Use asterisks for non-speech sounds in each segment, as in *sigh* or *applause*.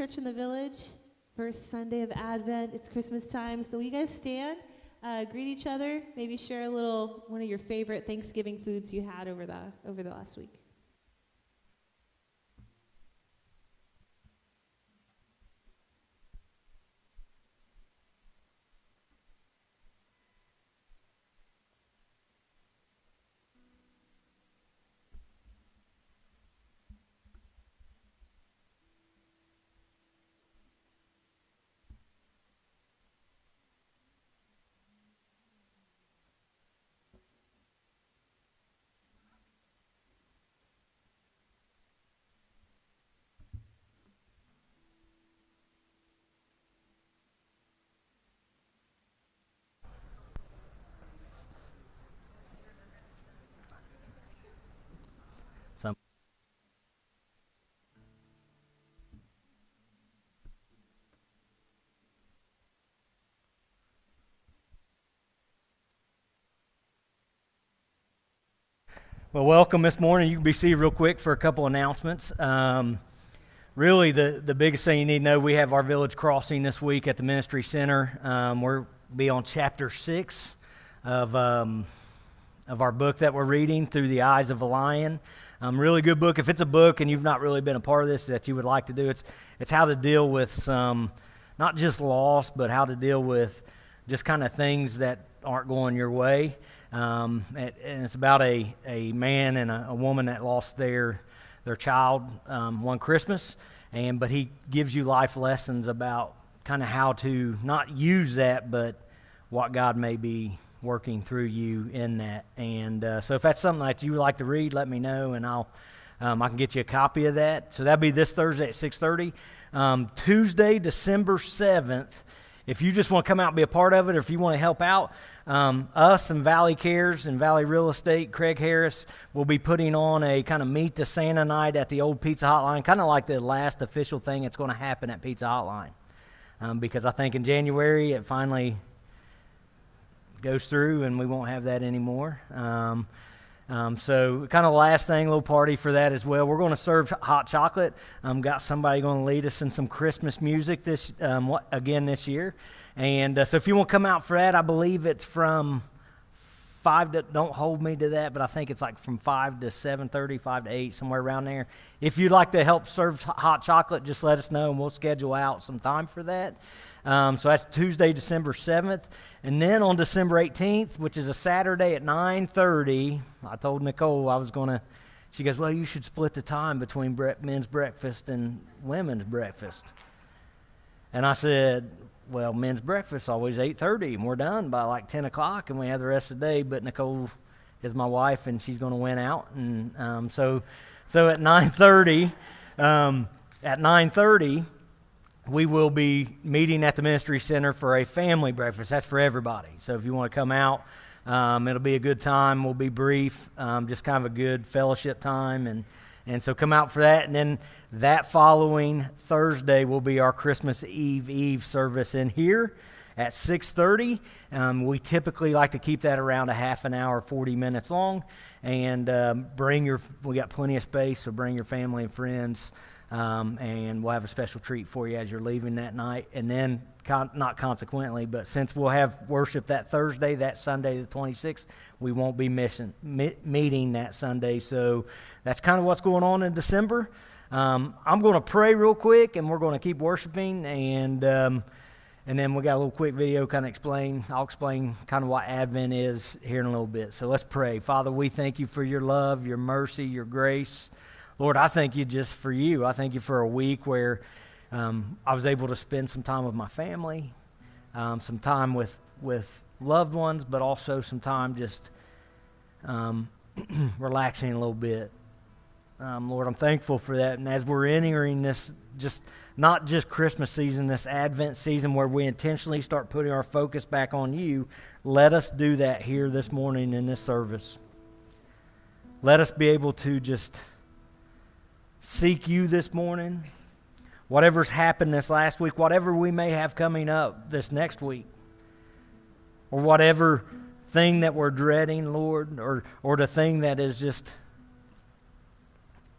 Church in the Village, first Sunday of Advent. It's Christmas time, so will you guys stand, uh, greet each other, maybe share a little one of your favorite Thanksgiving foods you had over the over the last week. Some Well, welcome this morning. You can be seated real quick for a couple announcements. Um, really, the, the biggest thing you need to know we have our village crossing this week at the Ministry Center. Um, we'll be on chapter six of, um, of our book that we're reading, Through the Eyes of a Lion. Um, really good book. If it's a book and you've not really been a part of this that you would like to do, it's, it's how to deal with some, not just loss, but how to deal with just kind of things that aren't going your way. Um, and, and it's about a, a man and a, a woman that lost their, their child um, one Christmas. And, but he gives you life lessons about kind of how to not use that, but what God may be working through you in that. And uh, so if that's something that you would like to read, let me know, and I'll um, I can get you a copy of that. So that'll be this Thursday at 6:30. Um, Tuesday, December 7th. If you just want to come out and be a part of it, or if you want to help out, um, us and Valley Cares and Valley Real Estate, Craig Harris will be putting on a kind of meet the Santa night at the old Pizza Hotline, kind of like the last official thing that's going to happen at Pizza Hotline. Um, because I think in January it finally goes through and we won't have that anymore. Um, um, so, kind of last thing, little party for that as well. We're going to serve hot chocolate. Um, got somebody going to lead us in some Christmas music this um, again this year, And uh, so if you want to come out for that, I believe it's from five to don't hold me to that, but I think it's like from five to seven thirty, five to eight, somewhere around there. If you'd like to help serve hot chocolate, just let us know and we'll schedule out some time for that. Um, so that's Tuesday, December seventh, and then on December eighteenth, which is a Saturday at nine thirty, I told Nicole I was going to. She goes, "Well, you should split the time between men's breakfast and women's breakfast." And I said, well, men's breakfast always 8.30, and we're done by like 10 o'clock, and we have the rest of the day. But Nicole is my wife, and she's going to win out. And um, so, so at 9.30, um, at 9.30, we will be meeting at the ministry center for a family breakfast. That's for everybody. So if you want to come out, um, it'll be a good time. We'll be brief, um, just kind of a good fellowship time, and and so come out for that. And then that following Thursday will be our Christmas Eve Eve service in here at 6:30. Um, we typically like to keep that around a half an hour, 40 minutes long, and um, bring your. We got plenty of space, so bring your family and friends, um, and we'll have a special treat for you as you're leaving that night. And then, con- not consequently, but since we'll have worship that Thursday, that Sunday the 26th, we won't be missing mi- meeting that Sunday. So that's kind of what's going on in December. Um, I'm going to pray real quick, and we're going to keep worshiping, and um, and then we got a little quick video kind of explain. I'll explain kind of what Advent is here in a little bit. So let's pray. Father, we thank you for your love, your mercy, your grace. Lord, I thank you just for you. I thank you for a week where um, I was able to spend some time with my family, um, some time with with loved ones, but also some time just um, *clears throat* relaxing a little bit. Um, Lord, I'm thankful for that. And as we're entering this, just not just Christmas season, this Advent season where we intentionally start putting our focus back on you, let us do that here this morning in this service. Let us be able to just seek you this morning. Whatever's happened this last week, whatever we may have coming up this next week, or whatever thing that we're dreading, Lord, or, or the thing that is just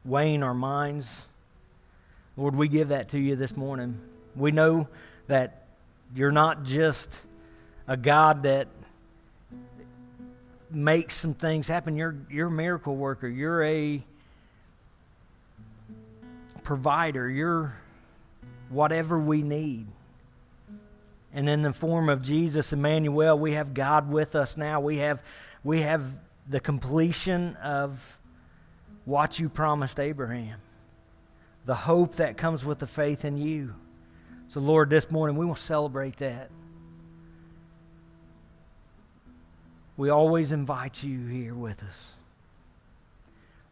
weighing our minds. Lord, we give that to you this morning. We know that you're not just a God that makes some things happen. You're, you're a miracle worker. You're a provider. You're whatever we need. And in the form of Jesus, Emmanuel, we have God with us now. We have, we have the completion of what you promised Abraham, the hope that comes with the faith in you. So, Lord, this morning we will celebrate that. We always invite you here with us.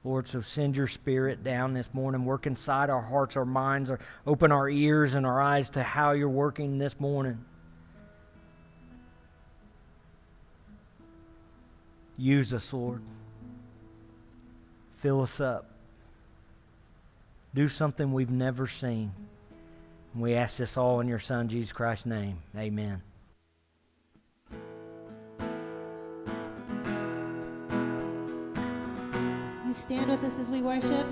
Lord, so send your spirit down this morning. Work inside our hearts, our minds, or open our ears and our eyes to how you're working this morning. Use us, Lord. Fill us up. Do something we've never seen. And we ask this all in your Son, Jesus Christ's name. Amen. You stand with us as we worship.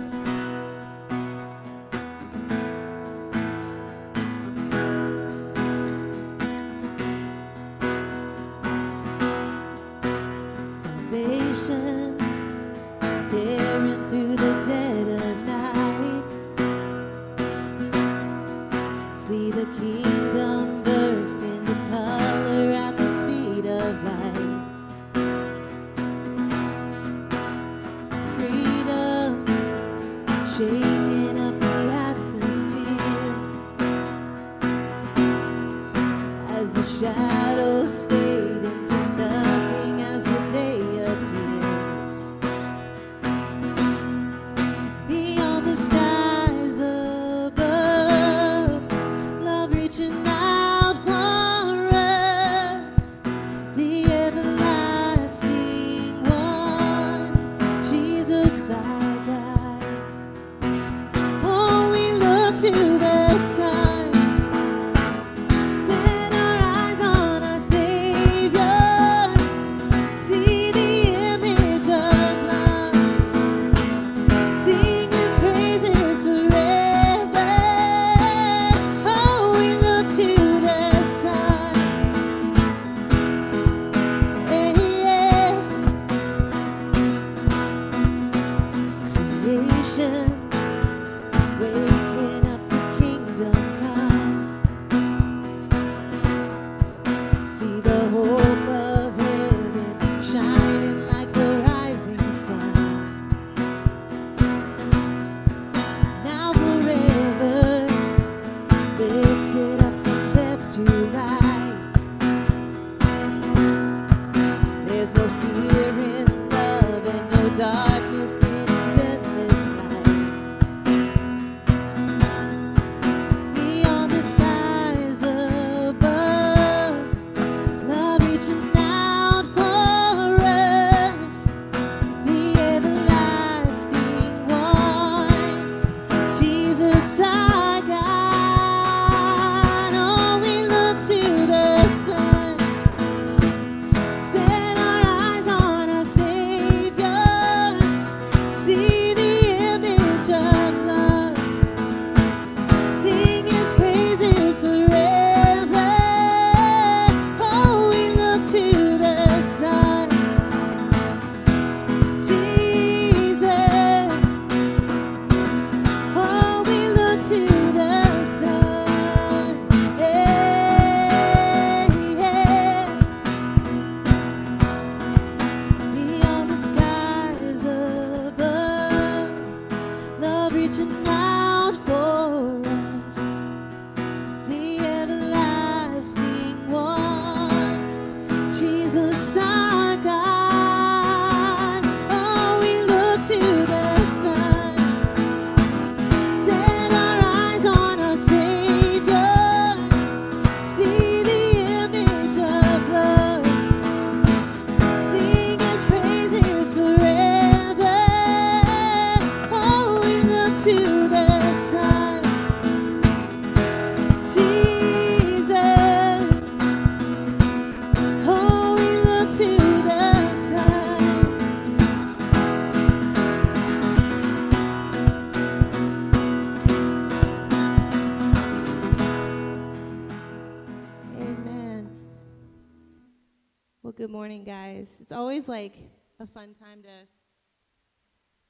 Always like a fun time to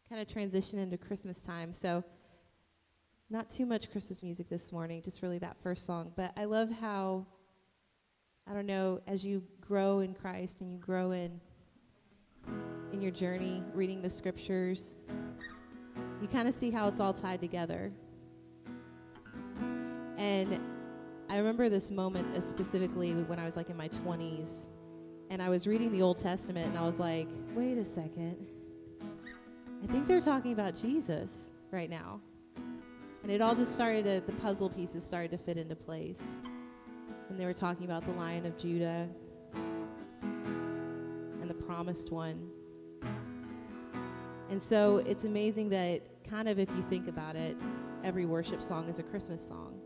kind of transition into Christmas time. So, not too much Christmas music this morning, just really that first song. But I love how, I don't know, as you grow in Christ and you grow in in your journey reading the scriptures, you kind of see how it's all tied together. And I remember this moment uh, specifically when I was like in my 20s and I was reading the Old Testament and I was like, wait a second. I think they're talking about Jesus right now. And it all just started to, the puzzle pieces started to fit into place. And they were talking about the Lion of Judah and the promised one. And so it's amazing that, kind of, if you think about it, every worship song is a Christmas song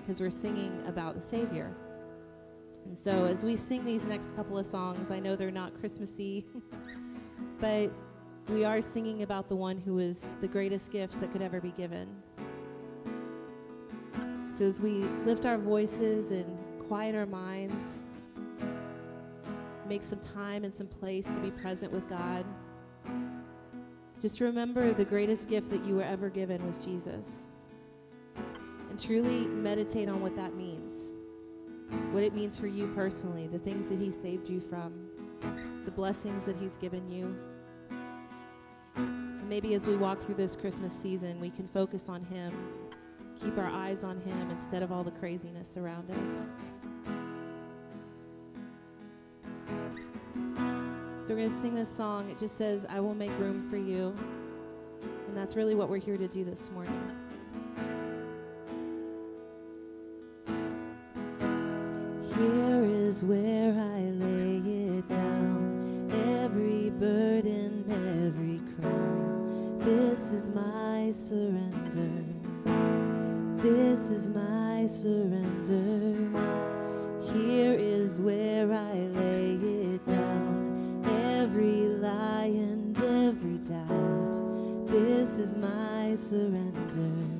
because we're singing about the Savior. And so as we sing these next couple of songs, I know they're not Christmassy, *laughs* but we are singing about the one who is the greatest gift that could ever be given. So as we lift our voices and quiet our minds, make some time and some place to be present with God, just remember the greatest gift that you were ever given was Jesus. And truly meditate on what that means. What it means for you personally, the things that He saved you from, the blessings that He's given you. And maybe as we walk through this Christmas season, we can focus on Him, keep our eyes on Him instead of all the craziness around us. So we're going to sing this song. It just says, I will make room for you. And that's really what we're here to do this morning. Where I lay it down, every burden, every crown. This is my surrender. This is my surrender. Here is where I lay it down, every lie and every doubt. This is my surrender.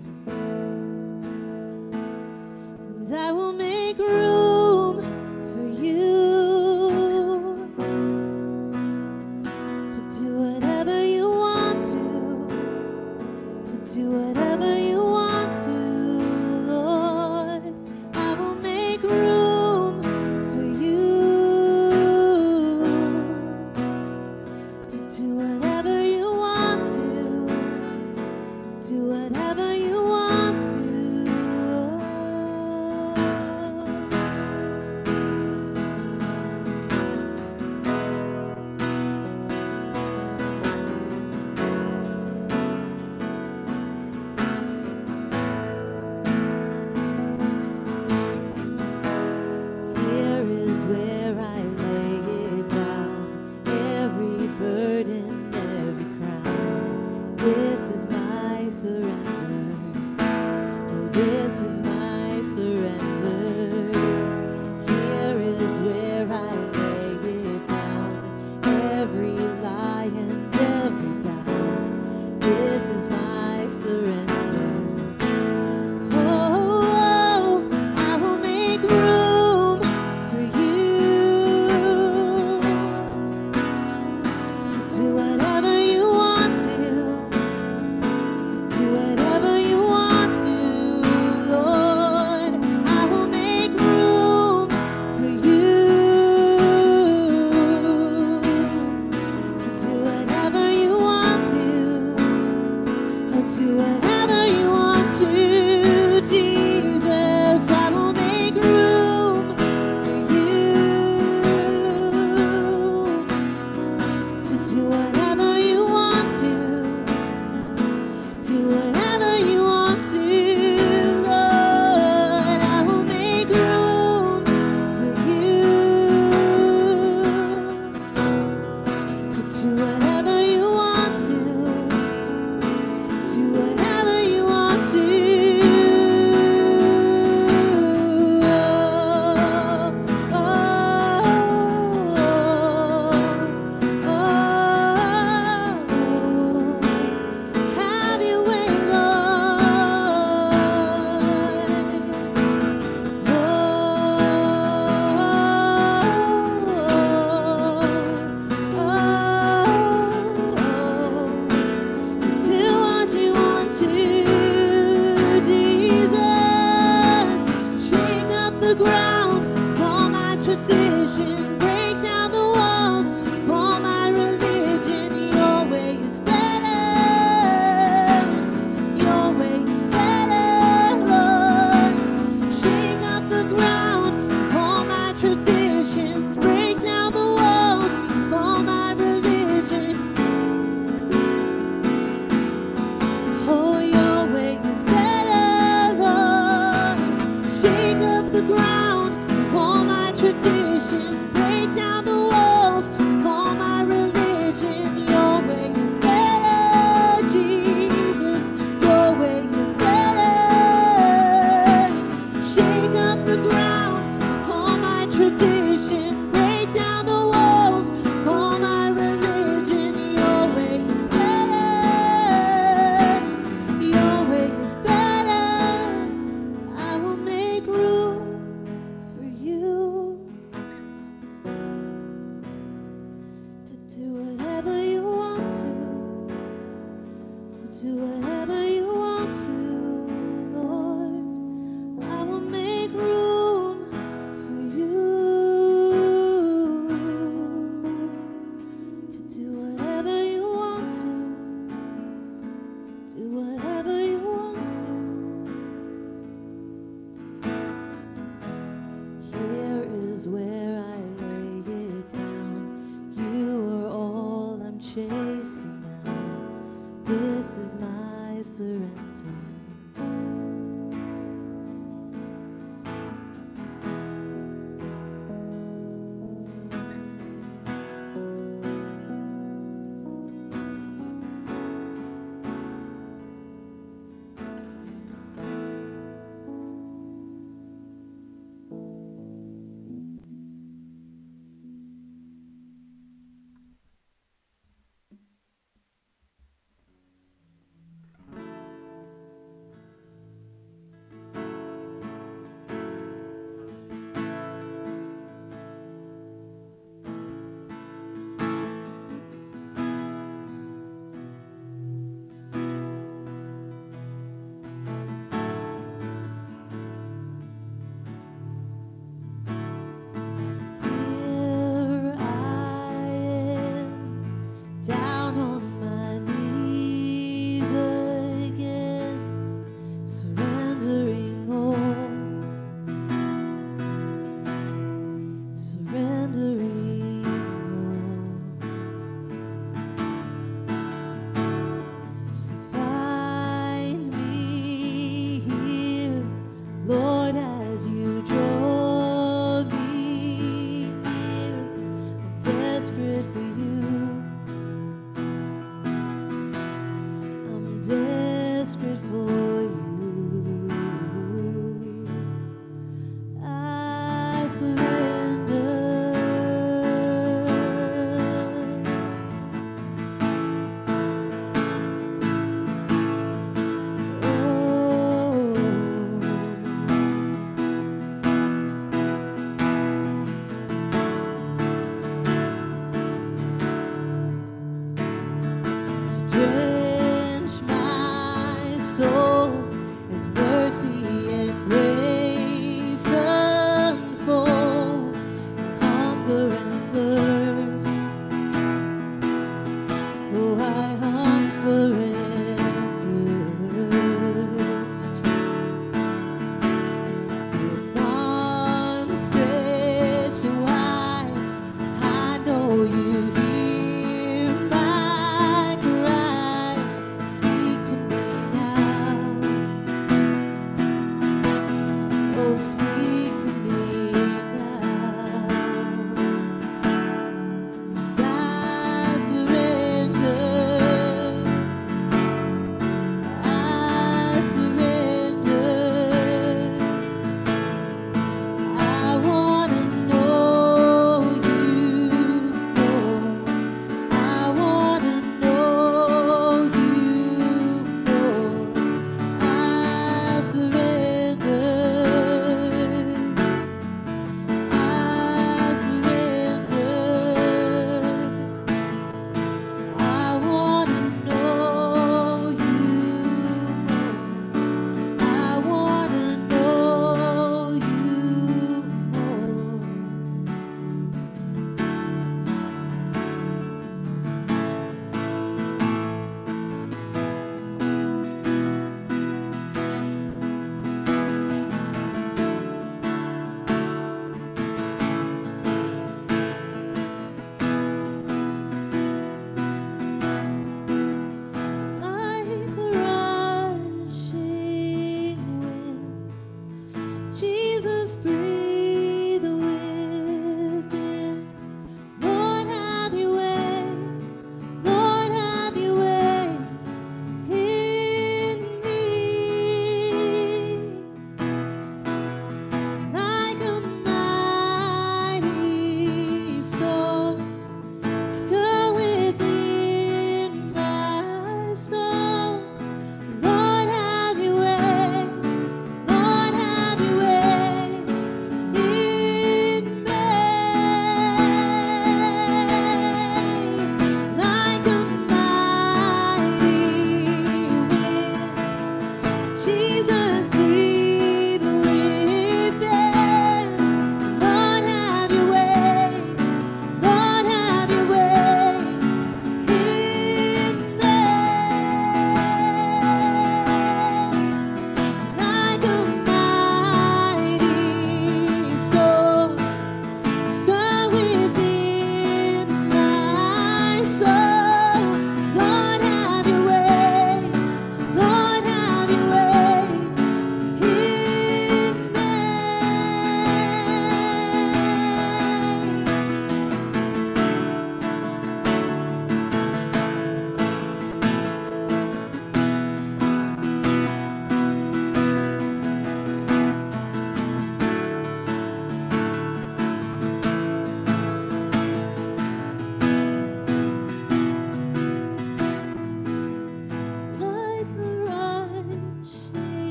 Chasing now. This is my surrender.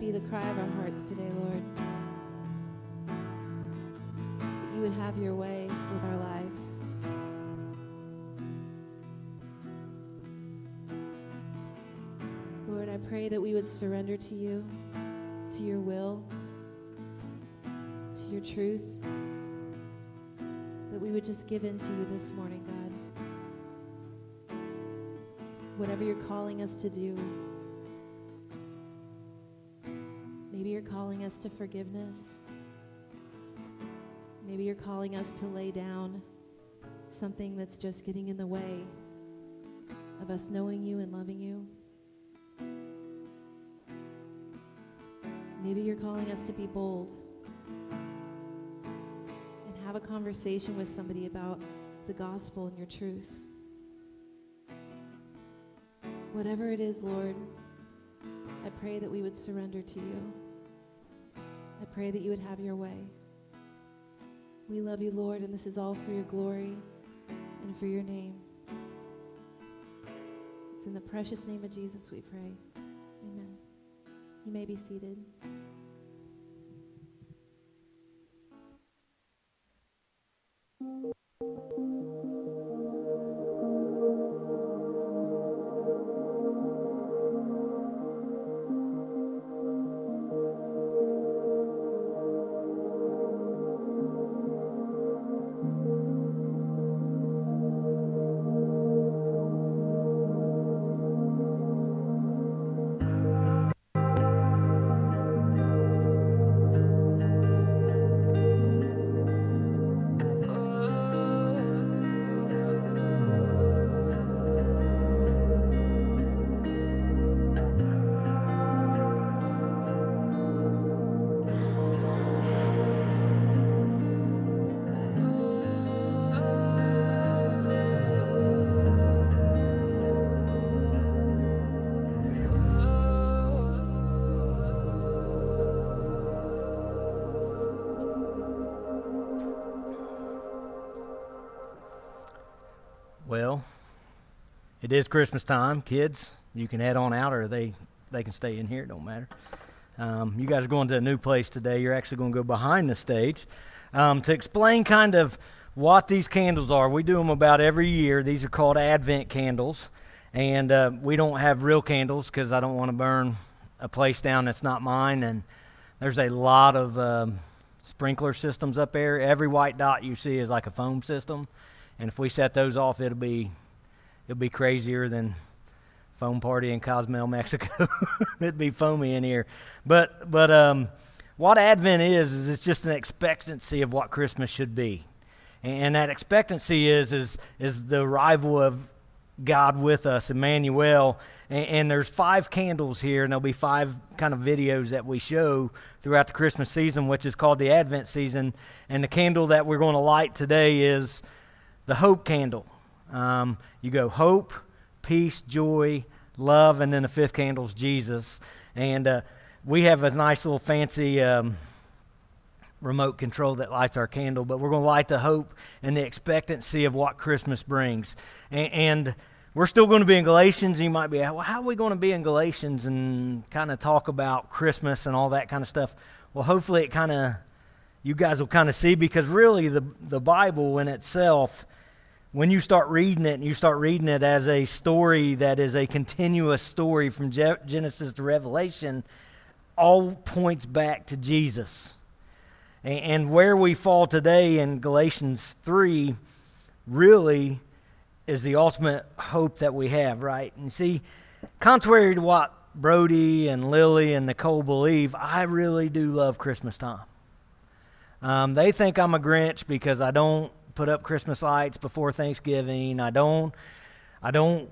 Be the cry of our hearts today, Lord. That you would have your way with our lives. Lord, I pray that we would surrender to you, to your will, to your truth. That we would just give in to you this morning, God. Whatever you're calling us to do. Calling us to forgiveness. Maybe you're calling us to lay down something that's just getting in the way of us knowing you and loving you. Maybe you're calling us to be bold and have a conversation with somebody about the gospel and your truth. Whatever it is, Lord, I pray that we would surrender to you. I pray that you would have your way. We love you, Lord, and this is all for your glory and for your name. It's in the precious name of Jesus we pray. Amen. You may be seated. It is Christmas time, kids. You can head on out, or they they can stay in here. It don't matter. Um, you guys are going to a new place today. You're actually going to go behind the stage um, to explain kind of what these candles are. We do them about every year. These are called Advent candles, and uh, we don't have real candles because I don't want to burn a place down that's not mine. And there's a lot of um, sprinkler systems up there. Every white dot you see is like a foam system. And if we set those off, it'll be it'll be crazier than foam party in Cozumel, *laughs* Mexico. It'd be foamy in here. But but um, what Advent is is it's just an expectancy of what Christmas should be, and that expectancy is is is the arrival of God with us, Emmanuel. And, and there's five candles here, and there'll be five kind of videos that we show throughout the Christmas season, which is called the Advent season. And the candle that we're going to light today is the hope candle. Um, you go hope, peace, joy, love, and then the fifth candle is Jesus. And uh, we have a nice little fancy um, remote control that lights our candle, but we're going to light the hope and the expectancy of what Christmas brings. And, and we're still going to be in Galatians. You might be, well, how are we going to be in Galatians and kind of talk about Christmas and all that kind of stuff? Well, hopefully it kind of, you guys will kind of see because really the, the Bible in itself when you start reading it and you start reading it as a story that is a continuous story from Genesis to Revelation, all points back to Jesus. And, and, where we fall today in Galatians 3 really is the ultimate hope that we have, right? And see, contrary to what Brody and Lily and Nicole believe, I really do love Christmas time. Um, they think I'm a Grinch because I don't put up Christmas lights before Thanksgiving. I don't, I don't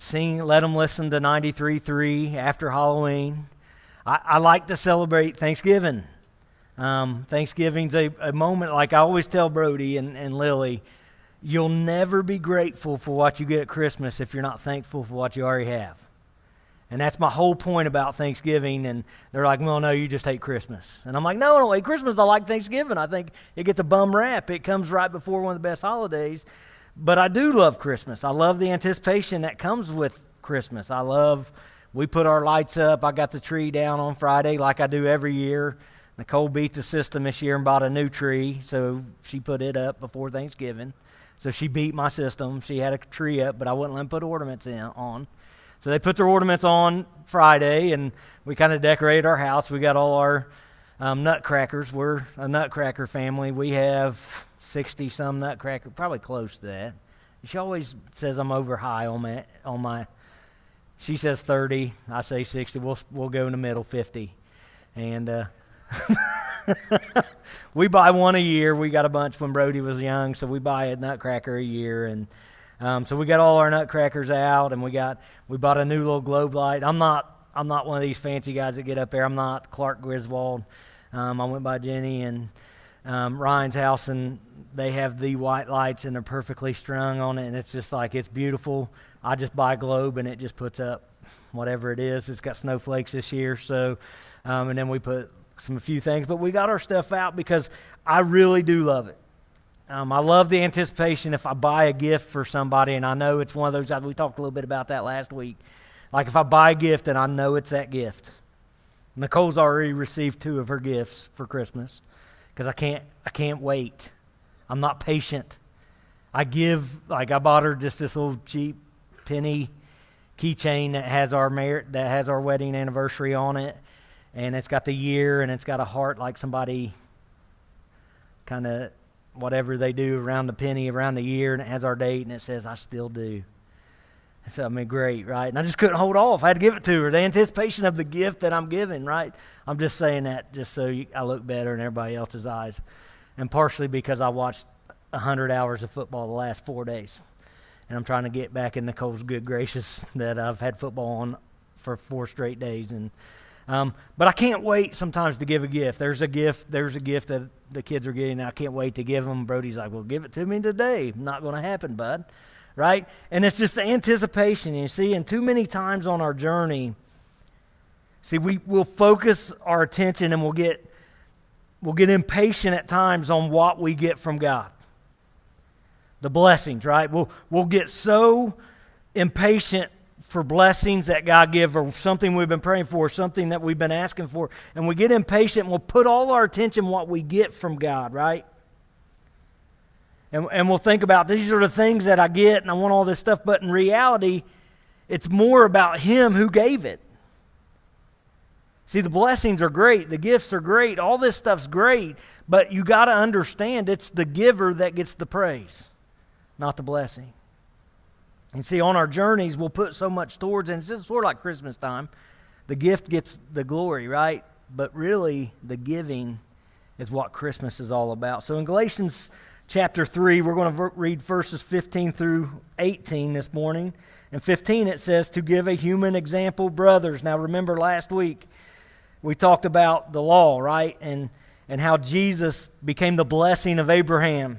sing, let them listen to 93.3 after Halloween. I, I like to celebrate Thanksgiving. Um, Thanksgiving's a, a moment, like I always tell Brody and, and Lily, you'll never be grateful for what you get at Christmas if you're not thankful for what you already have. And that's my whole point about Thanksgiving. And they're like, well, no, you just hate Christmas. And I'm like, no, I don't hate Christmas. I like Thanksgiving. I think it gets a bum rap. It comes right before one of the best holidays. But I do love Christmas. I love the anticipation that comes with Christmas. I love we put our lights up. I got the tree down on Friday like I do every year. Nicole beat the system this year and bought a new tree, so she put it up before Thanksgiving. So she beat my system. She had a tree up, but I wouldn't let them put ornaments in on. So they put their ornaments on Friday, and we kind of decorated our house. We got all our um, nutcrackers. We're a nutcracker family. We have 60 some nutcracker, probably close to that. She always says I'm over high on my on my. She says 30. I say 60. We'll we'll go in the middle, 50, and. Uh, *laughs* we buy one a year. We got a bunch when Brody was young, so we buy a nutcracker a year, and um, so we got all our nutcrackers out, and we got we bought a new little globe light. I'm not I'm not one of these fancy guys that get up there. I'm not Clark Griswold. Um, I went by Jenny and um, Ryan's house, and they have the white lights, and they're perfectly strung on it, and it's just like it's beautiful. I just buy a globe, and it just puts up whatever it is. It's got snowflakes this year, so um, and then we put some a few things, but we got our stuff out because I really do love it. Um, I love the anticipation if I buy a gift for somebody, and I know it's one of those. We talked a little bit about that last week. Like if I buy a gift and I know it's that gift. Nicole's already received two of her gifts for Christmas because I can't. I can't wait. I'm not patient. I give like I bought her just this little cheap penny keychain that has our that has our wedding anniversary on it and it's got the year and it's got a heart like somebody kind of whatever they do around the penny around the year and it has our date and it says I still do. So I mean, great, right? And I just couldn't hold off. I had to give it to her. The anticipation of the gift that I'm giving, right? I'm just saying that just so you, I look better in everybody else's eyes, and partially because I watched hundred hours of football the last four days, and I'm trying to get back in Nicole's good graces *laughs* that I've had football on for four straight days, and um, but I can't wait sometimes to give a gift. There's a gift. There's a gift that the kids are getting. I can't wait to give them. Brody's like, "Well, give it to me today." Not going to happen, bud. Right? And it's just the anticipation. You see, and too many times on our journey, see, we will focus our attention and we'll get we'll get impatient at times on what we get from God. The blessings, right? We'll we'll get so impatient for blessings that God give or something we've been praying for, something that we've been asking for, and we get impatient and we'll put all our attention what we get from God, right? And, and we'll think about these are the things that I get and I want all this stuff, but in reality, it's more about Him who gave it. See, the blessings are great, the gifts are great, all this stuff's great, but you got to understand it's the giver that gets the praise, not the blessing. And see, on our journeys, we'll put so much towards, and it's just sort of like Christmas time. The gift gets the glory, right? But really, the giving is what Christmas is all about. So in Galatians chapter 3, we're going to read verses 15 through 18 this morning. In 15, it says, To give a human example, brothers. Now, remember last week, we talked about the law, right? And, and how Jesus became the blessing of Abraham.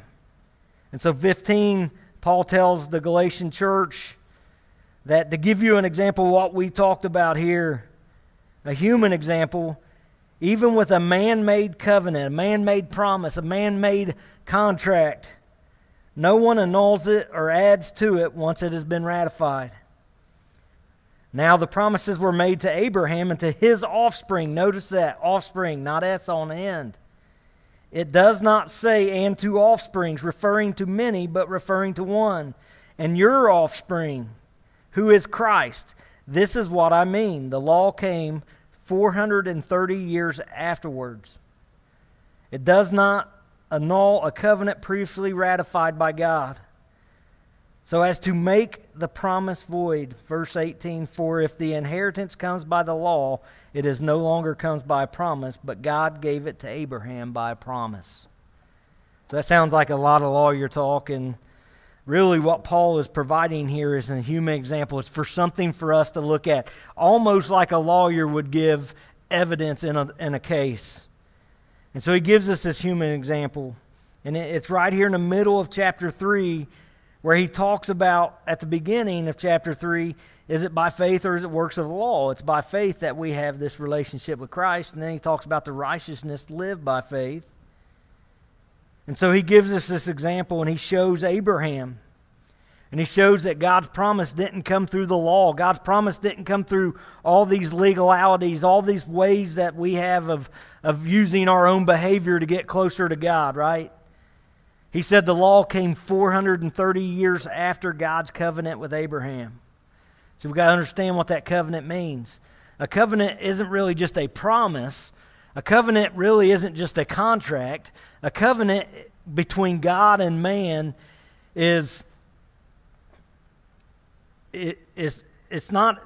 And so 15 Paul tells the Galatian church that to give you an example of what we talked about here, a human example, even with a man made covenant, a man made promise, a man made contract, no one annuls it or adds to it once it has been ratified. Now, the promises were made to Abraham and to his offspring. Notice that offspring, not S on end. It does not say, and to offsprings, referring to many, but referring to one. And your offspring, who is Christ. This is what I mean. The law came 430 years afterwards. It does not annul a covenant previously ratified by God. So as to make the promise void, verse 18, for if the inheritance comes by the law, it is no longer comes by promise, but God gave it to Abraham by promise. So that sounds like a lot of lawyer talk, and really what Paul is providing here is a human example. It's for something for us to look at, almost like a lawyer would give evidence in a, in a case. And so he gives us this human example. And it's right here in the middle of chapter 3 where he talks about, at the beginning of chapter 3, is it by faith or is it works of the law? It's by faith that we have this relationship with Christ. And then he talks about the righteousness lived by faith. And so he gives us this example and he shows Abraham. And he shows that God's promise didn't come through the law. God's promise didn't come through all these legalities, all these ways that we have of, of using our own behavior to get closer to God, right? He said the law came 430 years after God's covenant with Abraham. So we've got to understand what that covenant means. A covenant isn't really just a promise, a covenant really isn't just a contract. A covenant between God and man is it is it's not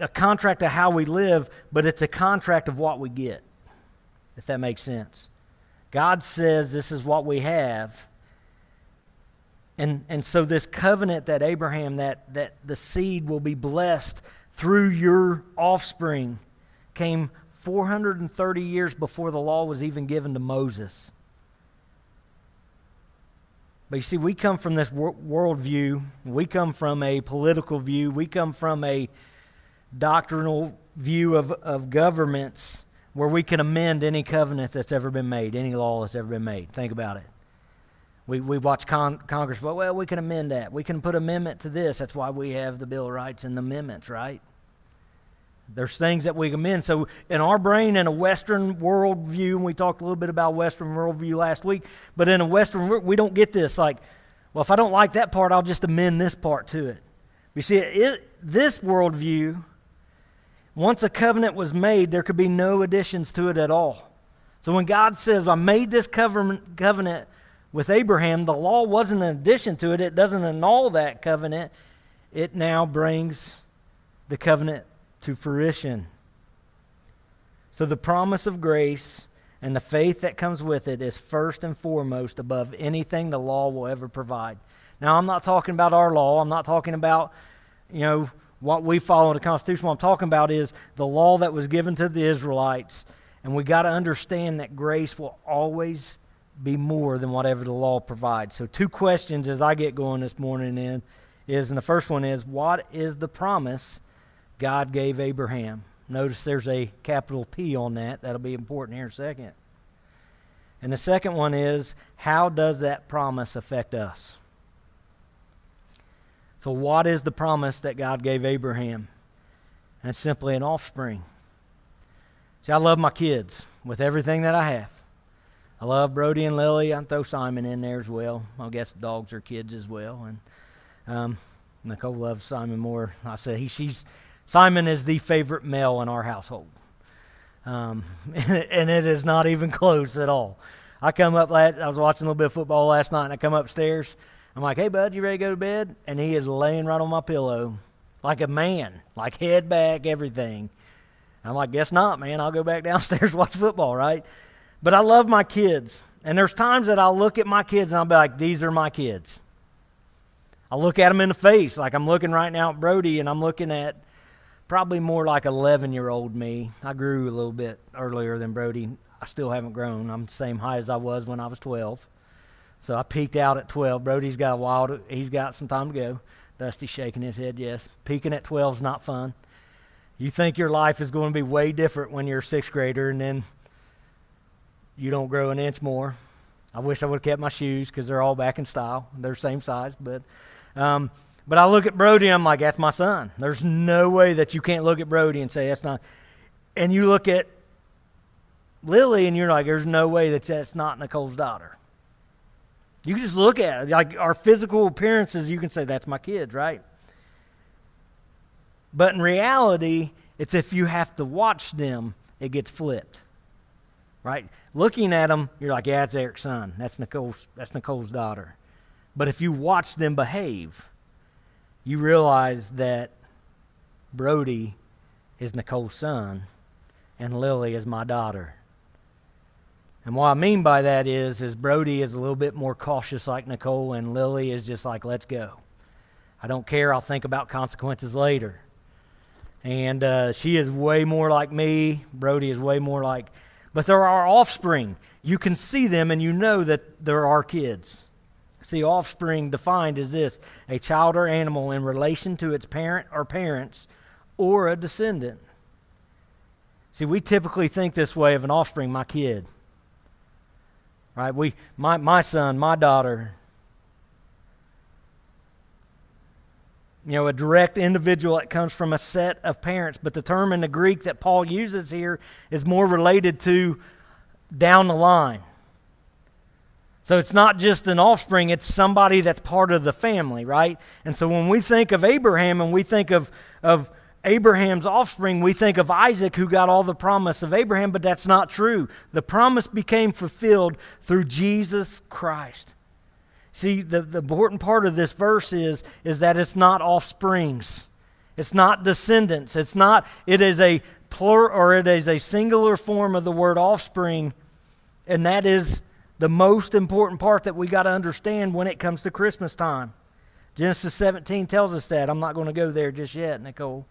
a contract of how we live, but it's a contract of what we get, if that makes sense. God says this is what we have. And, and so this covenant that Abraham, that, that the seed will be blessed through your offspring, came 430 years before the law was even given to Moses. But you see, we come from this wor- worldview, we come from a political view, we come from a doctrinal view of, of governments where we can amend any covenant that's ever been made, any law that's ever been made. Think about it. We, we watch con- Congress, well, well, we can amend that. We can put amendment to this. That's why we have the Bill of Rights and the amendments, right? There's things that we amend. So in our brain, in a Western worldview, and we talked a little bit about Western worldview last week, but in a Western, we don't get this like, well, if I don't like that part, I'll just amend this part to it. You see, it, this worldview, once a covenant was made, there could be no additions to it at all. So when God says, I made this covenant with Abraham, the law wasn't an addition to it, it doesn't annul that covenant. It now brings the covenant to fruition. So the promise of grace and the faith that comes with it is first and foremost above anything the law will ever provide. Now, I'm not talking about our law. I'm not talking about, you know, what we follow in the Constitution. What I'm talking about is the law that was given to the Israelites. And we got to understand that grace will always be more than whatever the law provides. So, two questions as I get going this morning in is, and the first one is, what is the promise God gave Abraham. Notice there's a capital P on that. That'll be important here in a second. And the second one is how does that promise affect us? So, what is the promise that God gave Abraham? And it's simply an offspring. See, I love my kids with everything that I have. I love Brody and Lily. I throw Simon in there as well. I guess dogs are kids as well. And um, Nicole loves Simon more. I said he, she's Simon is the favorite male in our household. Um, *laughs* and it is not even close at all. I come up, I was watching a little bit of football last night, and I come upstairs. I'm like, hey, bud, you ready to go to bed? And he is laying right on my pillow like a man, like head back, everything. I'm like, guess not, man. I'll go back *laughs* downstairs watch football, right? But I love my kids. And there's times that I'll look at my kids and I'll be like, these are my kids. I'll look at them in the face, like I'm looking right now at Brody, and I'm looking at probably more like 11 year old me. I grew a little bit earlier than Brody. I still haven't grown. I'm the same height as I was when I was 12. So I peaked out at 12. Brody's got a. To, he's got some time to go. Dusty's shaking his head. Yes, peaking at 12 is not fun. You think your life is going to be way different when you're a sixth grader, and then you don't grow an inch more. I wish I would have kept my shoes because they're all back in style. They're same size, but um, but I look at Brody and I'm like, that's my son. There's no way that you can't look at Brody and say that's not. And you look at Lily and you're like, there's no way that that's not Nicole's daughter. You can just look at it. Like our physical appearances, you can say that's my kids, right? But in reality, it's if you have to watch them, it gets flipped. Right? Looking at them, you're like, yeah, that's Eric's son. That's Nicole's, that's Nicole's daughter. But if you watch them behave, you realize that Brody is Nicole's son and Lily is my daughter. And what I mean by that is, is Brody is a little bit more cautious like Nicole, and Lily is just like, let's go. I don't care. I'll think about consequences later. And uh, she is way more like me. Brody is way more like, but they're our offspring. You can see them, and you know that they're our kids. See, offspring defined as this a child or animal in relation to its parent or parents or a descendant. See, we typically think this way of an offspring, my kid. Right? We, my, my son, my daughter. you know, a direct individual that comes from a set of parents. But the term in the Greek that Paul uses here is more related to down the line. So it's not just an offspring, it's somebody that's part of the family, right? And so when we think of Abraham and we think of, of Abraham's offspring, we think of Isaac who got all the promise of Abraham, but that's not true. The promise became fulfilled through Jesus Christ. See, the, the important part of this verse is, is that it's not offsprings. It's not descendants. It's not, it is a plural or it is a singular form of the word offspring, and that is the most important part that we got to understand when it comes to Christmas time. Genesis 17 tells us that. I'm not going to go there just yet, Nicole.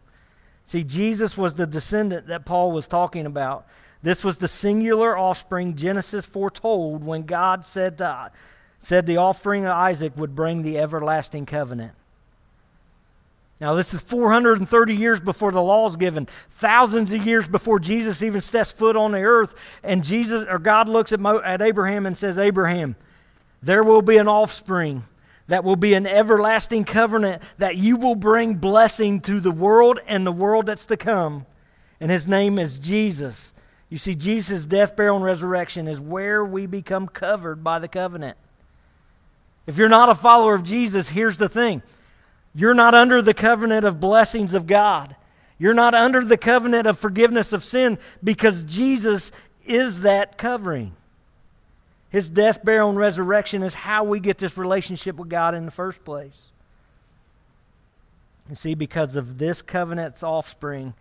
See, Jesus was the descendant that Paul was talking about. This was the singular offspring Genesis foretold when God said, to, said the offering of Isaac would bring the everlasting covenant. Now, this is 430 years before the law is given, thousands of years before Jesus even steps foot on the earth. And Jesus or God looks at, Mo, at Abraham and says, Abraham, there will be an offspring that will be an everlasting covenant that you will bring blessing to the world and the world that's to come. And his name is Jesus. You see, Jesus' death, burial, and resurrection is where we become covered by the covenant. If you're not a follower of Jesus, here's the thing you're not under the covenant of blessings of God. You're not under the covenant of forgiveness of sin because Jesus is that covering. His death, burial, and resurrection is how we get this relationship with God in the first place. And see, because of this covenant's offspring,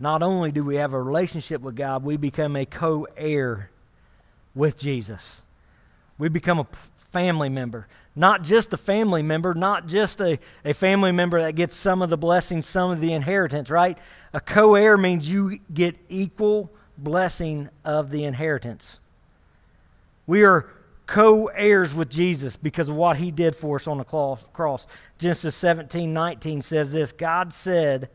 not only do we have a relationship with God, we become a co heir with Jesus. We become a family member. Not just a family member, not just a, a family member that gets some of the blessings, some of the inheritance, right? A co heir means you get equal blessing of the inheritance. We are co heirs with Jesus because of what he did for us on the cross. Genesis 17 19 says this God said,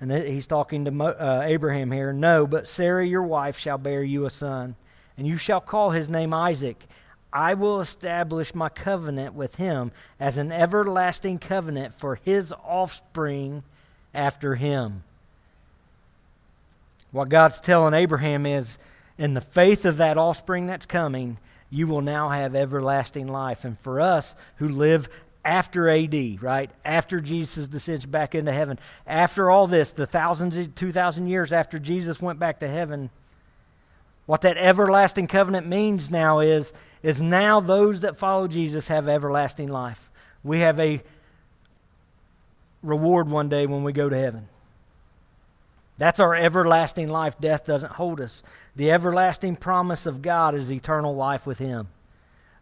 and he's talking to uh, Abraham here, No, but Sarah your wife shall bear you a son, and you shall call his name Isaac. I will establish my covenant with him as an everlasting covenant for his offspring after him. What God's telling Abraham is, in the faith of that offspring that's coming, you will now have everlasting life. And for us who live after AD, right? After Jesus descends back into heaven, after all this, the thousands, 2,000 years after Jesus went back to heaven, what that everlasting covenant means now is, is now those that follow Jesus have everlasting life. We have a reward one day when we go to heaven. That's our everlasting life. Death doesn't hold us. The everlasting promise of God is eternal life with Him.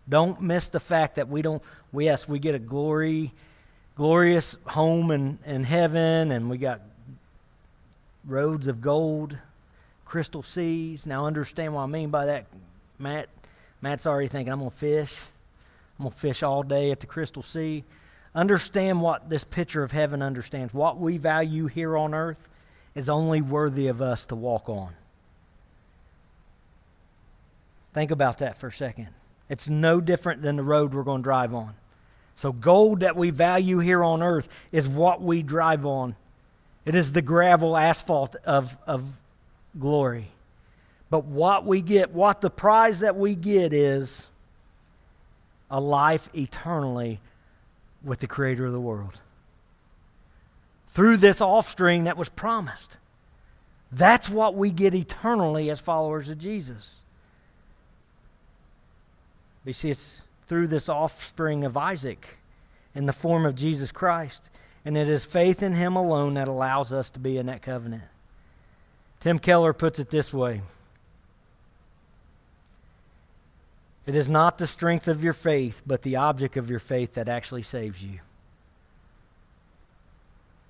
Don't miss the fact that we don't, yes, we get a glory, glorious home in, in heaven, and we got roads of gold, crystal seas. Now, understand what I mean by that, Matt. Matt's already thinking, I'm going to fish. I'm going to fish all day at the crystal sea. Understand what this picture of heaven understands. What we value here on earth is only worthy of us to walk on. Think about that for a second. It's no different than the road we're going to drive on. So, gold that we value here on earth is what we drive on. It is the gravel asphalt of, of glory. But what we get, what the prize that we get is a life eternally with the Creator of the world. Through this offspring that was promised. That's what we get eternally as followers of Jesus. We see it's through this offspring of Isaac in the form of Jesus Christ. And it is faith in him alone that allows us to be in that covenant. Tim Keller puts it this way It is not the strength of your faith, but the object of your faith that actually saves you.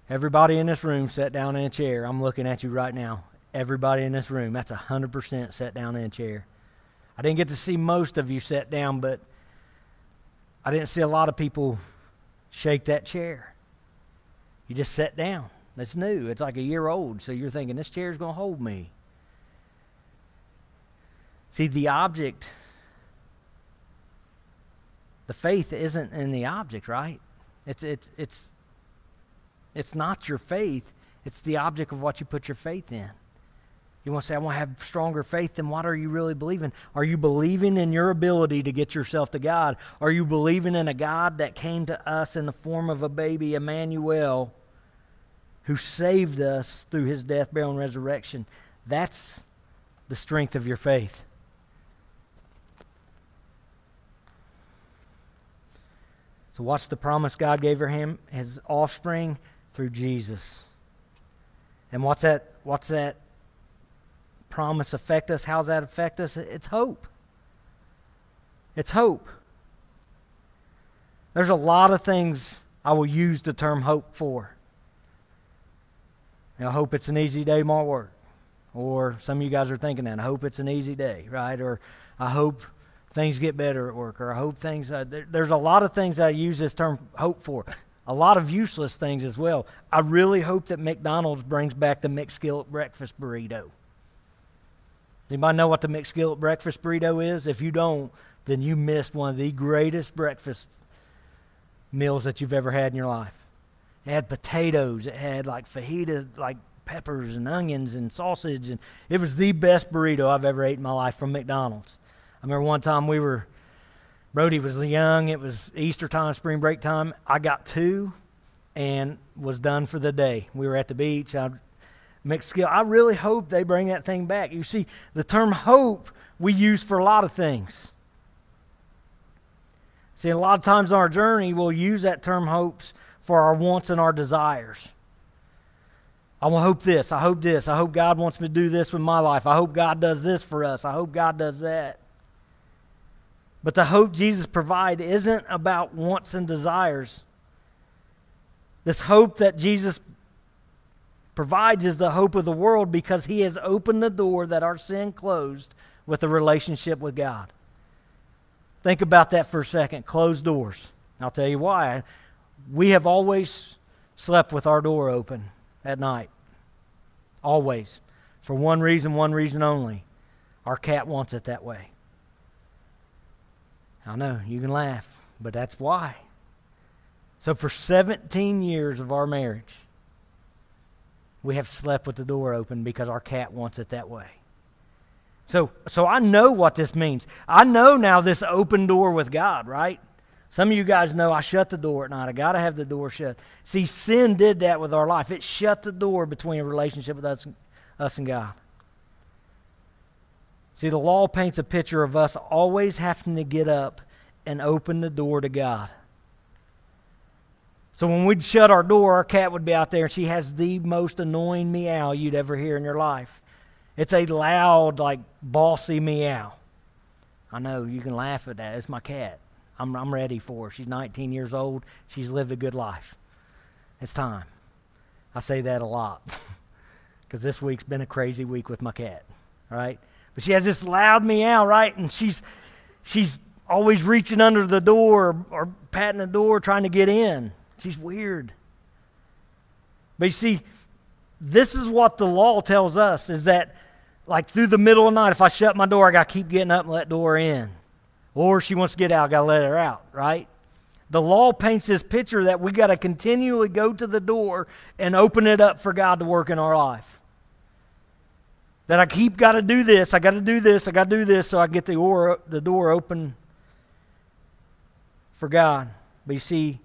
Everybody in this room sat down in a chair. I'm looking at you right now. Everybody in this room, that's 100% sat down in a chair. I didn't get to see most of you sit down, but I didn't see a lot of people shake that chair. You just sat down. That's new. It's like a year old, so you're thinking, this chair is going to hold me. See, the object, the faith isn't in the object, right? It's, it's, it's It's not your faith, it's the object of what you put your faith in. You want to say, I want to have stronger faith, then what are you really believing? Are you believing in your ability to get yourself to God? Are you believing in a God that came to us in the form of a baby, Emmanuel, who saved us through his death, burial, and resurrection? That's the strength of your faith. So, what's the promise God gave him? His offspring through Jesus. And what's that? What's that promise affect us? How does that affect us? It's hope. It's hope. There's a lot of things I will use the term hope for. I hope it's an easy day more work. Or some of you guys are thinking that. I hope it's an easy day, right? Or I hope things get better at work. Or I hope things. Uh, there, there's a lot of things I use this term hope for. A lot of useless things as well. I really hope that McDonald's brings back the McSkillet breakfast burrito. Anybody know what the McSkillet breakfast burrito is? If you don't, then you missed one of the greatest breakfast meals that you've ever had in your life. It had potatoes. It had like fajita, like peppers and onions and sausage, and it was the best burrito I've ever ate in my life from McDonald's. I remember one time we were, Brody was young. It was Easter time, spring break time. I got two, and was done for the day. We were at the beach. I McSkill. I really hope they bring that thing back. You see, the term hope we use for a lot of things. See, a lot of times on our journey, we'll use that term hopes for our wants and our desires. I will hope this. I hope this. I hope God wants me to do this with my life. I hope God does this for us. I hope God does that. But the hope Jesus provides isn't about wants and desires. This hope that Jesus provides is the hope of the world because he has opened the door that our sin closed with a relationship with God. Think about that for a second. Closed doors. I'll tell you why. We have always slept with our door open at night. Always. For one reason, one reason only. Our cat wants it that way. I know, you can laugh, but that's why. So, for 17 years of our marriage, we have slept with the door open because our cat wants it that way. So, so I know what this means. I know now this open door with God, right? Some of you guys know I shut the door at night. I got to have the door shut. See, sin did that with our life. It shut the door between a relationship with us, us and God. See, the law paints a picture of us always having to get up and open the door to God. So when we'd shut our door, our cat would be out there, and she has the most annoying meow you'd ever hear in your life. It's a loud, like, bossy meow. I know, you can laugh at that. It's my cat. I'm, I'm ready for her. She's 19 years old. She's lived a good life. It's time. I say that a lot *laughs* because this week's been a crazy week with my cat, right? But she has this loud meow, right? And she's, she's always reaching under the door or, or patting the door trying to get in. She's weird. But you see, this is what the law tells us is that, like, through the middle of the night, if I shut my door, I got to keep getting up and let door in. Or she wants to get out, I got to let her out, right? The law paints this picture that we got to continually go to the door and open it up for God to work in our life. That I keep got to do this, I got to do this, I got to do this so I get the door, the door open for God. But you see,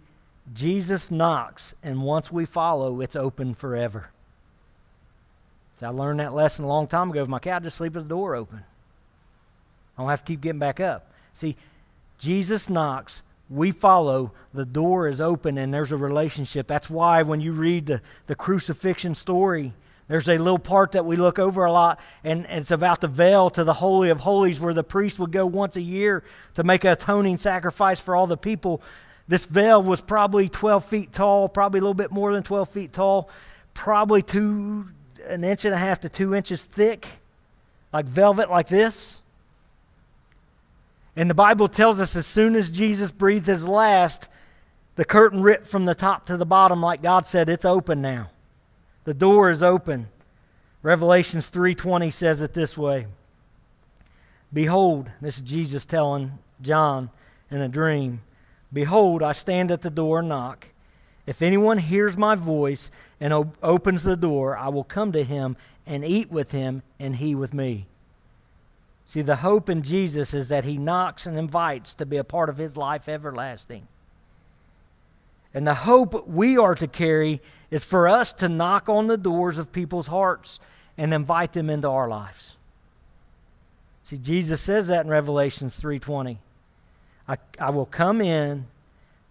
Jesus knocks, and once we follow, it's open forever. So I learned that lesson a long time ago. If my cat, just sleep with the door open. I don't have to keep getting back up. See, Jesus knocks, we follow, the door is open, and there's a relationship. That's why when you read the, the crucifixion story, there's a little part that we look over a lot, and, and it's about the veil to the Holy of Holies, where the priest would go once a year to make an atoning sacrifice for all the people. This veil was probably 12 feet tall, probably a little bit more than 12 feet tall, probably two, an inch and a half to two inches thick, like velvet like this. And the Bible tells us as soon as Jesus breathed his last, the curtain ripped from the top to the bottom, like God said, it's open now. The door is open. Revelations 3:20 says it this way. Behold, this is Jesus telling John in a dream, Behold, I stand at the door and knock. If anyone hears my voice and op- opens the door, I will come to him and eat with him, and he with me. See, the hope in Jesus is that he knocks and invites to be a part of his life everlasting. And the hope we are to carry is for us to knock on the doors of people's hearts and invite them into our lives. See, Jesus says that in Revelations 3:20. I, I will come in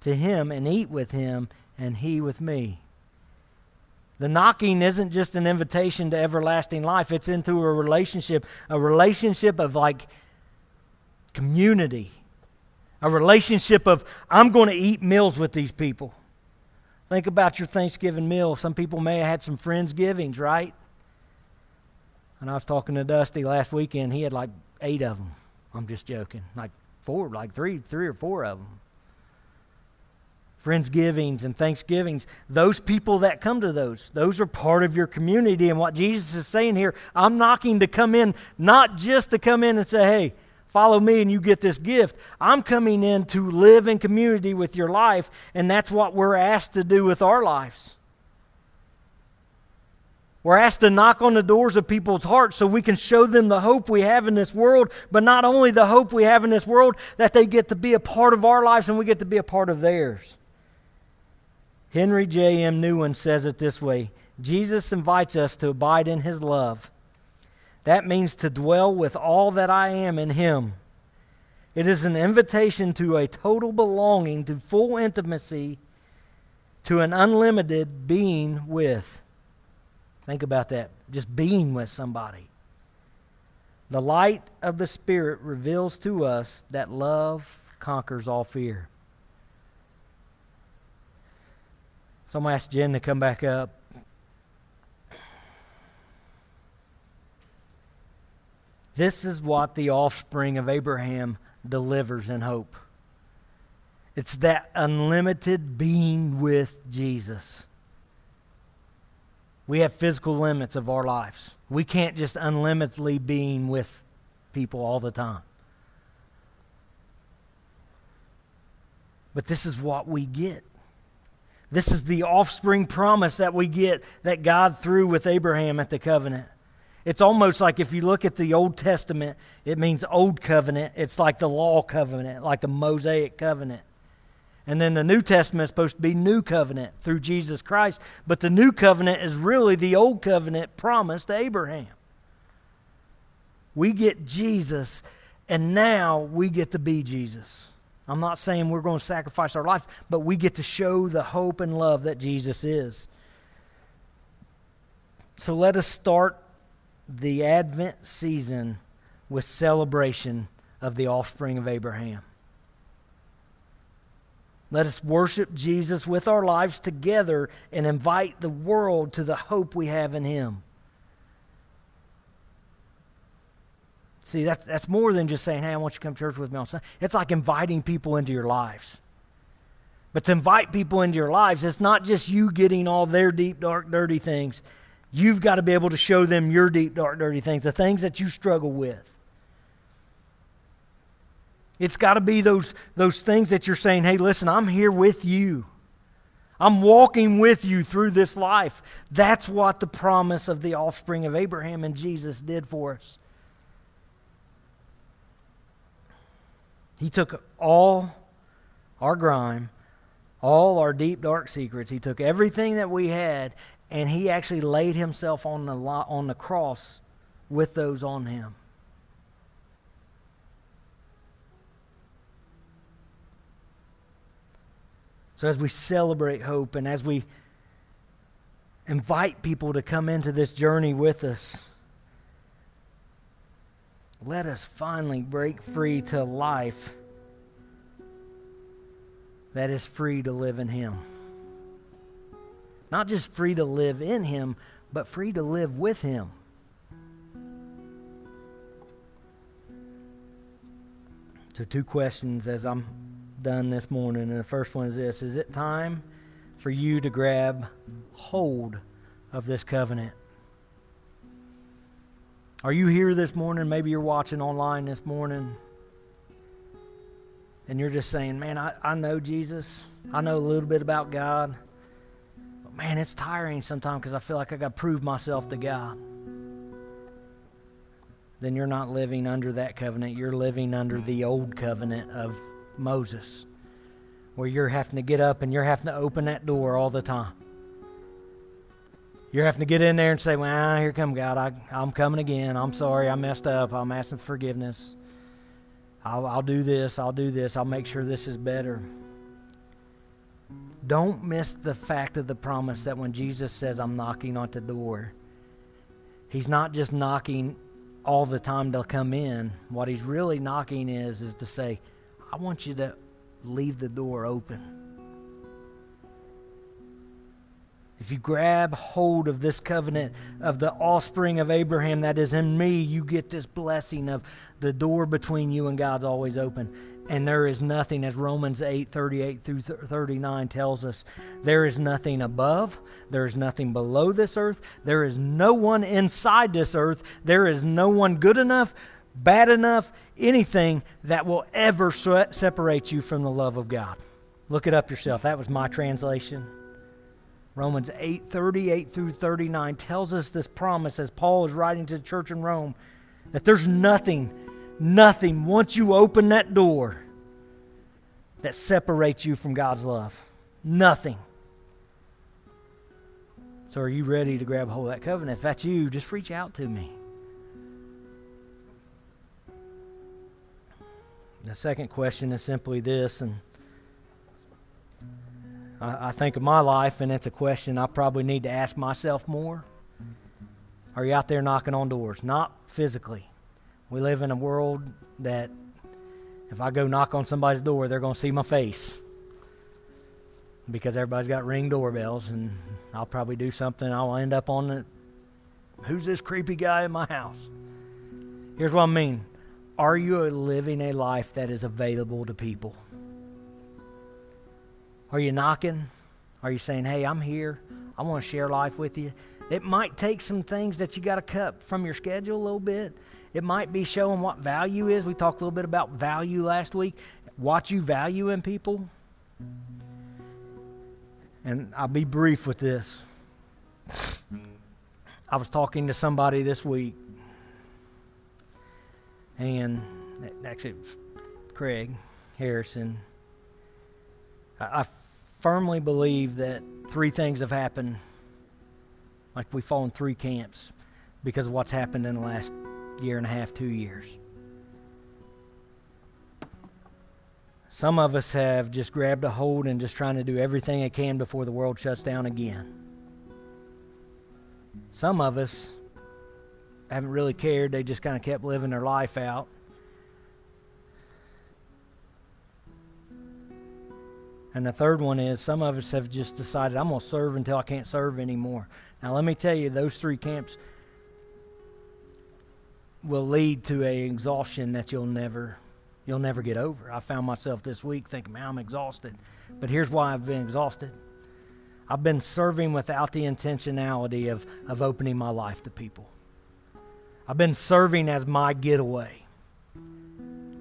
to him and eat with him, and he with me. The knocking isn't just an invitation to everlasting life, it's into a relationship, a relationship of like community, a relationship of I'm going to eat meals with these people. Think about your Thanksgiving meal. Some people may have had some Friendsgivings, right? And I was talking to Dusty last weekend. He had like eight of them. I'm just joking. Like four, like three, three or four of them. Friendsgivings and Thanksgivings, those people that come to those, those are part of your community. And what Jesus is saying here, I'm knocking to come in, not just to come in and say, hey, follow me and you get this gift. I'm coming in to live in community with your life, and that's what we're asked to do with our lives. We're asked to knock on the doors of people's hearts so we can show them the hope we have in this world, but not only the hope we have in this world, that they get to be a part of our lives and we get to be a part of theirs. Henri J.M. Nouwen says it this way Jesus invites us to abide in his love. That means to dwell with all that I am in him. It is an invitation to a total belonging, to full intimacy, to an unlimited being with. Think about that. Just being with somebody. The light of the Spirit reveals to us that love conquers all fear. So I'm going to ask Jen to come back up. This is what the offspring of Abraham delivers in hope. It's that unlimited being with Jesus. We have physical limits of our lives. We can't just unlimitedly being with people all the time. But this is what we get. This is the offspring promise that we get that God through with Abraham at the covenant. It's almost like if you look at the Old Testament, it means Old Covenant. It's like the Law Covenant, like the Mosaic Covenant. And then the New Testament is supposed to be New Covenant through Jesus Christ. But the New Covenant is really the Old Covenant promised to Abraham. We get Jesus, and now we get to be Jesus. I'm not saying we're going to sacrifice our life, but we get to show the hope and love that Jesus is. So let us start the Advent season with celebration of the offspring of Abraham. Let us worship Jesus with our lives together and invite the world to the hope we have in Him. See, that's, that's more than just saying, hey, I want you to come to church with me. It's like inviting people into your lives. But to invite people into your lives, it's not just you getting all their deep, dark, dirty things. You've got to be able to show them your deep, dark, dirty things, the things that you struggle with. It's got to be those, those things that you're saying, hey, listen, I'm here with you. I'm walking with you through this life. That's what the promise of the offspring of Abraham and Jesus did for us. He took all our grime, all our deep, dark secrets. He took everything that we had, and he actually laid himself on the, on the cross with those on him. So, as we celebrate hope and as we invite people to come into this journey with us, let us finally break free to life that is free to live in Him. Not just free to live in Him, but free to live with Him. So, two questions as I'm done this morning. And the first one is this Is it time for you to grab hold of this covenant? Are you here this morning? Maybe you're watching online this morning and you're just saying, Man, I, I know Jesus. I know a little bit about God. But man, it's tiring sometimes because I feel like I got to prove myself to God. Then you're not living under that covenant. You're living under the old covenant of Moses, where you're having to get up and you're having to open that door all the time. You're having to get in there and say, Well, ah, here come God. I, I'm coming again. I'm sorry. I messed up. I'm asking forgiveness. I'll, I'll do this. I'll do this. I'll make sure this is better. Don't miss the fact of the promise that when Jesus says, I'm knocking on the door, he's not just knocking all the time to come in. What he's really knocking is, is to say, I want you to leave the door open. If you grab hold of this covenant of the offspring of Abraham that is in me, you get this blessing of the door between you and God's always open. And there is nothing, as Romans 8 38 through 39 tells us, there is nothing above, there is nothing below this earth, there is no one inside this earth, there is no one good enough, bad enough, anything that will ever separate you from the love of God. Look it up yourself. That was my translation. Romans 8 38 through 39 tells us this promise as Paul is writing to the church in Rome that there's nothing nothing, once you open that door, that separates you from God's love. Nothing. So, are you ready to grab hold of that covenant? If that's you, just reach out to me. The second question is simply this, and I, I think of my life, and it's a question I probably need to ask myself more. Are you out there knocking on doors? Not physically, we live in a world that if I go knock on somebody's door, they're going to see my face because everybody's got ring doorbells, and I'll probably do something. I'll end up on the who's this creepy guy in my house? Here's what I mean Are you living a life that is available to people? Are you knocking? Are you saying, hey, I'm here? I want to share life with you? It might take some things that you got to cut from your schedule a little bit. It might be showing what value is. We talked a little bit about value last week. What you value in people. And I'll be brief with this. I was talking to somebody this week, and actually, Craig Harrison. I, I firmly believe that three things have happened. Like we fall in three camps because of what's happened in the last year and a half, two years. Some of us have just grabbed a hold and just trying to do everything it can before the world shuts down again. Some of us haven't really cared. They just kind of kept living their life out. And the third one is some of us have just decided, I'm going to serve until I can't serve anymore. Now, let me tell you, those three camps will lead to a exhaustion that you'll never you'll never get over. I found myself this week thinking, man, I'm exhausted. But here's why I've been exhausted. I've been serving without the intentionality of, of opening my life to people. I've been serving as my getaway.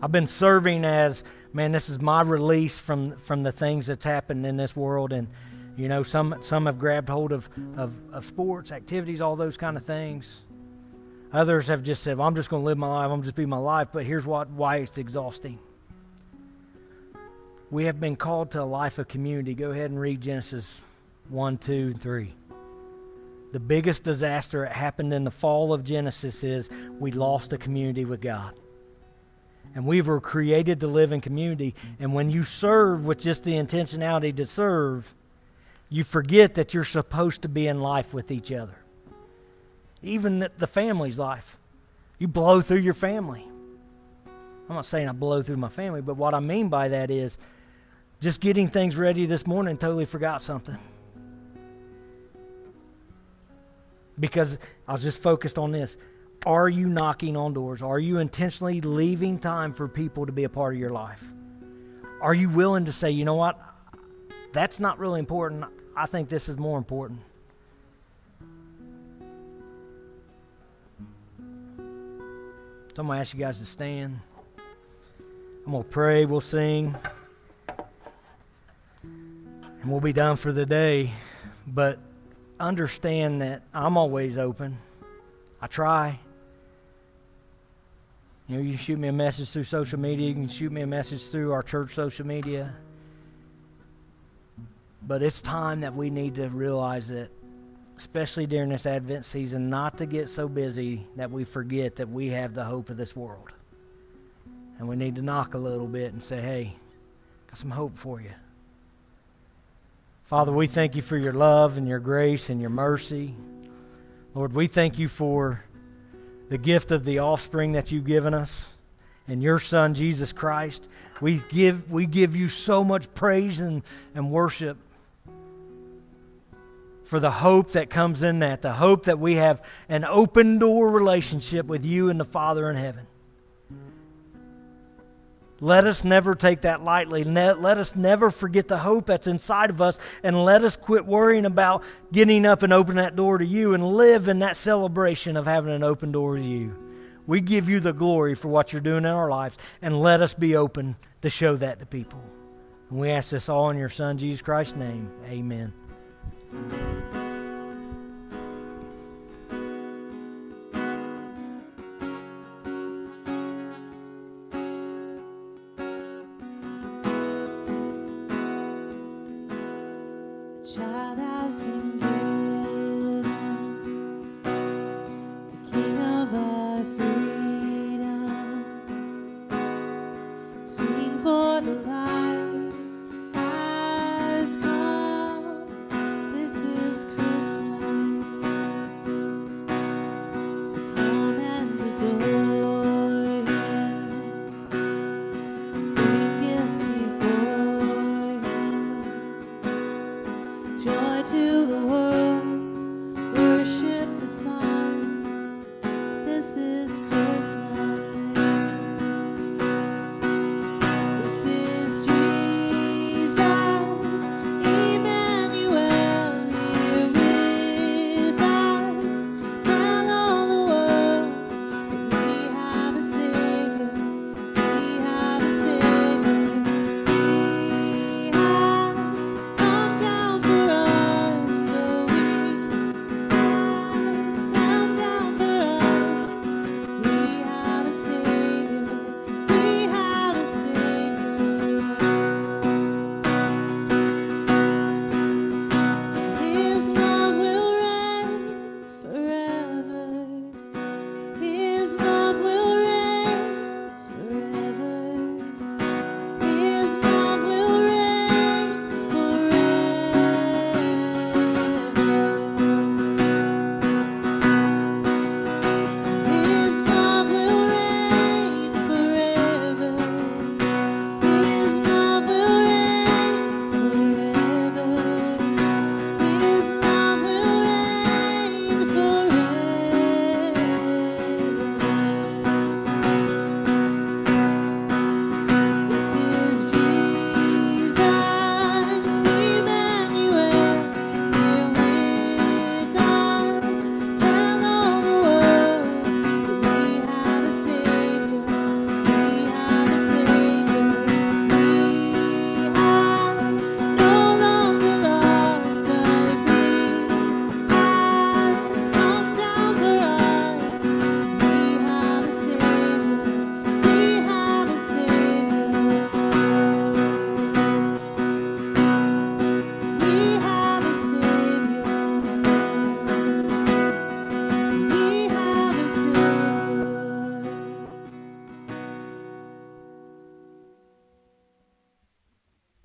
I've been serving as, man, this is my release from, from the things that's happened in this world. And, you know, some, some have grabbed hold of, of, of sports, activities, all those kind of things. Others have just said, well, I'm just going to live my life. I'm just be my life. But here's what, why it's exhausting. We have been called to a life of community. Go ahead and read Genesis 1, 2, 3. The biggest disaster that happened in the fall of Genesis is we lost a community with God. And we were created to live in community. And when you serve with just the intentionality to serve, you forget that you're supposed to be in life with each other even the family's life. You blow through your family. I'm not saying I blow through my family, but what I mean by that is just getting things ready this morning totally forgot something. Because I was just focused on this. Are you knocking on doors? Are you intentionally leaving time for people to be a part of your life? Are you willing to say, you know what? That's not really important. I think this is more important. So I'm going to ask you guys to stand. I'm going to pray. We'll sing. And we'll be done for the day. but understand that I'm always open. I try. You know, you shoot me a message through social media, you can shoot me a message through our church social media. But it's time that we need to realize that, especially during this Advent season, not to get so busy that we forget that we have the hope of this world. And we need to knock a little bit and say, hey, got some hope for you. Father, we thank you for your love and your grace and your mercy. Lord, we thank you for the gift of the offspring that you've given us and your Son, Jesus Christ. We give, we give you so much praise and, and worship for the hope that comes in that, the hope that we have an open door relationship with you and the Father in heaven. Let us never take that lightly. Let us never forget the hope that's inside of us, and let us quit worrying about getting up and opening that door to you and live in that celebration of having an open door to you. We give you the glory for what you're doing in our lives, and let us be open to show that to people. And we ask this all in your Son, Jesus Christ's name. Amen.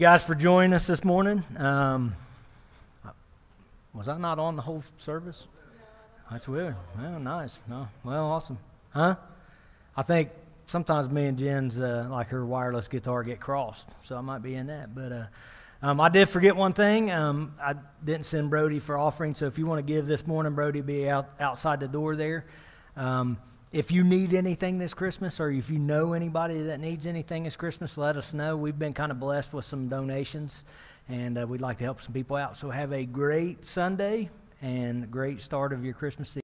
Guys for joining us this morning. Um, was I not on the whole service? That's weird. Well, nice. No, well, awesome. Huh? I think sometimes me and Jen's uh, like her wireless guitar get crossed, so I might be in that. But uh, um, I did forget one thing. Um, I didn't send Brody for offering, so if you want to give this morning, Brody be out outside the door there. Um, if you need anything this Christmas or if you know anybody that needs anything this Christmas, let us know. We've been kind of blessed with some donations and uh, we'd like to help some people out. So have a great Sunday and great start of your Christmas season.